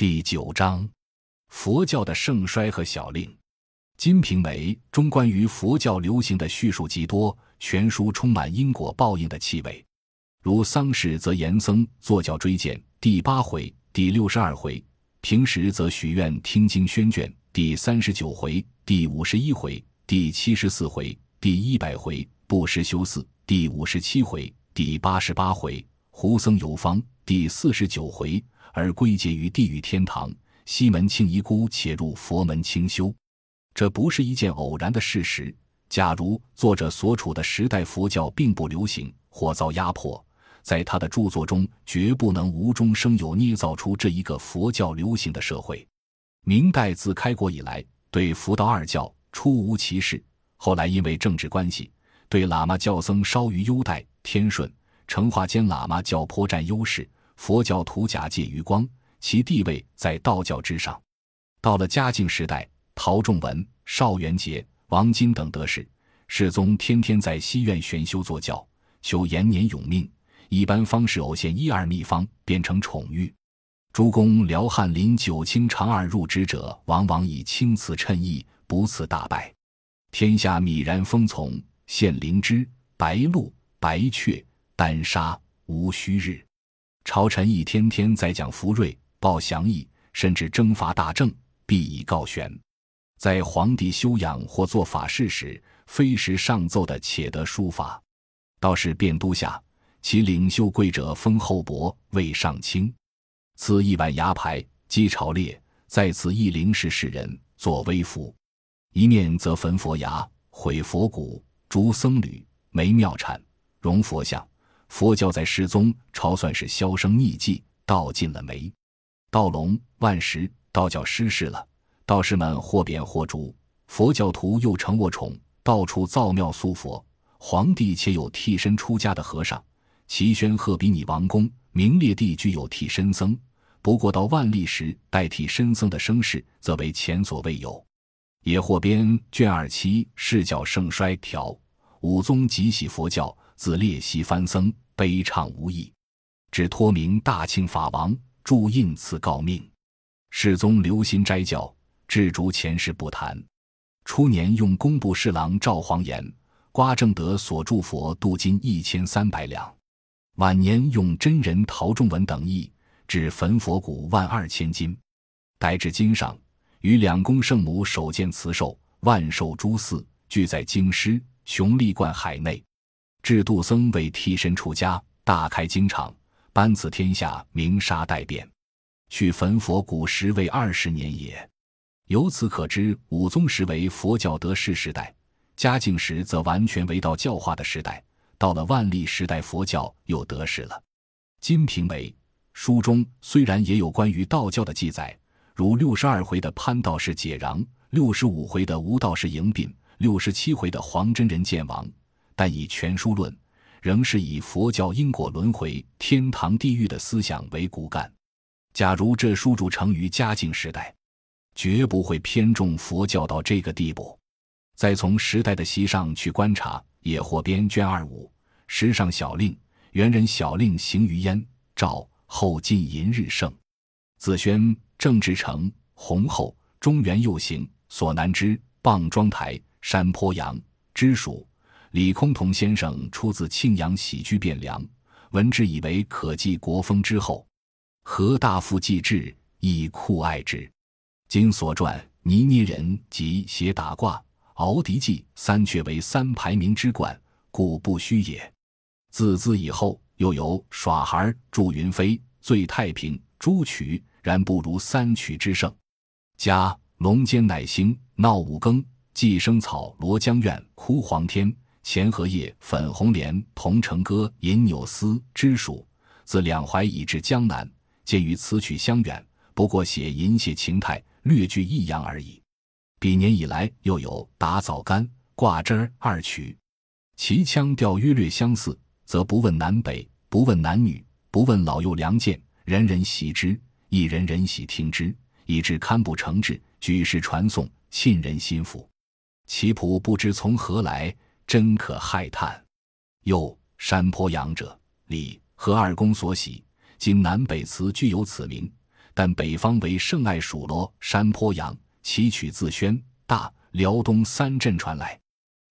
第九章：佛教的盛衰和小令。《金瓶梅》中关于佛教流行的叙述极多，全书充满因果报应的气味。如丧事则严僧坐轿追荐，第八回、第六十二回；平时则许愿听经宣卷，第三十九回、第五十一回、第七十四回、第一百回；布施修寺，第五十七回、第八十八回；胡僧游方，第四十九回。而归结于地狱天堂，西门庆遗孤且入佛门清修，这不是一件偶然的事实。假如作者所处的时代佛教并不流行或遭压迫，在他的著作中绝不能无中生有捏造出这一个佛教流行的社会。明代自开国以来，对佛道二教初无歧视，后来因为政治关系，对喇嘛教僧稍于优待。天顺、成化间，喇嘛教颇占优势。佛教徒假借余光，其地位在道教之上。到了嘉靖时代，陶仲文、邵元节、王金等得势，世宗天天在西院玄修坐教，求延年永命。一般方士偶现一二秘方，变成宠遇。诸公辽翰林九卿长二入之者，往往以青瓷衬意，不赐大败。天下米然风从，献灵芝、白鹿、白雀、丹砂，无虚日。朝臣一天天在讲福瑞、报祥义，甚至征伐大政，必以告玄。在皇帝休养或做法事时，非时上奏的，且得书法。倒是便都下，其领袖贵者封厚伯，位上卿，赐一碗牙牌，击朝列，在此一灵士世人，作威服。一面则焚佛牙、毁佛骨、逐僧侣、没庙产、容佛像。佛教在世宗朝算是销声匿迹，道尽了没。道隆、万时，道教失势了，道士们或贬或逐，佛教徒又成卧宠，到处造庙塑佛。皇帝且有替身出家的和尚，齐宣赫比拟王宫，名列帝具有替身僧。不过到万历时，代替身僧的声势则为前所未有。野获编卷二七，世教盛衰条，武宗极喜佛教。自列席翻僧，悲怆无益，只托名大清法王，铸印赐诰命。世宗留心斋教，置逐前世不谈。初年用工部侍郎赵黄言、瓜正德所铸佛镀金一千三百两，晚年用真人陶仲文等译至焚佛骨万二千斤。待至今上，与两宫圣母首见慈寿、万寿诸寺俱在京师雄立观海内。智度僧为替身出家，大开经场，颁赐天下名沙代变。去焚佛古时为二十年也。由此可知，武宗时为佛教得势时代，嘉靖时则完全为道教化的时代。到了万历时代，佛教又得势了。《金瓶梅》书中虽然也有关于道教的记载，如六十二回的潘道士解禳，六十五回的吴道士迎宾，六十七回的黄真人见王。但以全书论，仍是以佛教因果轮回、天堂地狱的思想为骨干。假如这书主成于嘉靖时代，绝不会偏重佛教到这个地步。再从时代的席上去观察，《野获编》卷二五，时上小令，元人小令行于焉。赵后晋寅日盛，子宣、郑志成、洪后、中原右行，所南之傍庄台、山坡阳之属。李空同先生出自庆阳喜居汴梁，闻之以为可继国风之后，何大富继志，亦酷爱之。今所传倪捏人及写打卦、敖狄记三阙为三排名之冠，故不虚也。自兹以后，又有耍孩、祝云飞、醉太平、朱曲，然不如三曲之盛。加龙间乃兴，闹五更，寄生草、罗江苑、哭黄天。前荷叶、粉红莲、铜城歌、银纽丝之属，自两淮以至江南，见于此曲相远，不过写银屑情态，略具异样而已。彼年以来，又有打枣干、挂枝儿二曲，其腔调约略相似，则不问南北，不问男女，不问老幼良贱，人人喜之，亦人人喜听之，以致堪不成志，举世传颂，沁人心腑。其谱不知从何来。真可骇叹。又山坡阳者，李和二公所喜，今南北祠俱有此名。但北方为圣爱蜀罗、山坡阳，其曲自宣、大、辽东三镇传来。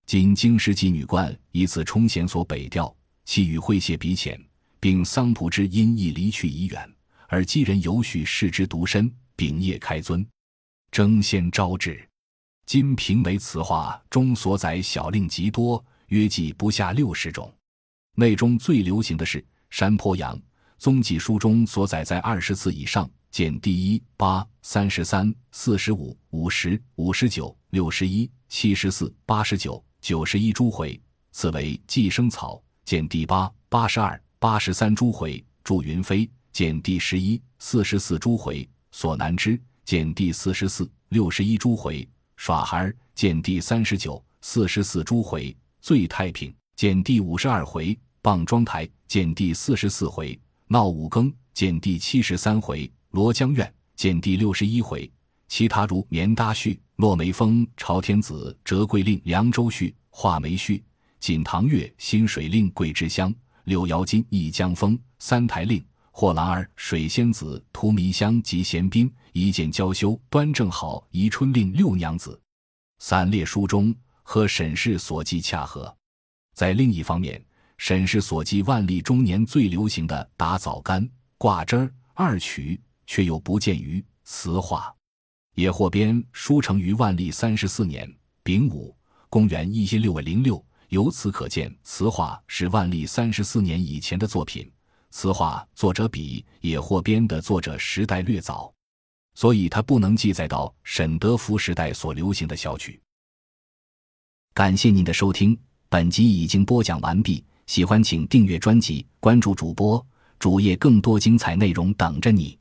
今京师妓女官以此冲弦所北调，其与会谢比浅，并桑蒲之音亦离去已远，而姬人犹许视之独深，秉业开尊，争先招致。《金瓶梅》词话中所载小令极多，约计不下六十种。内中最流行的是山坡羊，宗迹书中所载在二十次以上，见第一、八、三十三、四十五、五十、五十九、六十一、七十四、八十九、九十一诸回。此为寄生草，见第八、八十二、八十三诸回。祝云飞，见第十一、四十四诸回。索南之，见第四十四、六十一诸回。耍孩儿，见第三十九、四十四诸回。醉太平，见第五十二回。傍庄台见第四十四回，闹五更见第七十三回，罗江苑见第六十一回。其他如棉搭序、落梅风、朝天子、折桂令、凉州序、画眉序、锦堂月、新水令、桂枝香、柳瑶金、一江风、三台令、霍郎儿、水仙子、荼蘼香及贤宾、一见娇羞、端正好、宜春令、六娘子。散列书中和沈氏所记恰合。在另一方面。沈氏所记万历中年最流行的打枣干、挂枝儿二曲，却又不见于词话。野获编书成于万历三十四年丙午，公元一千六百零六。由此可见，词话是万历三十四年以前的作品。此话作者比野获编的作者时代略早，所以他不能记载到沈德福时代所流行的小曲。感谢您的收听，本集已经播讲完毕。喜欢请订阅专辑，关注主播主页，更多精彩内容等着你。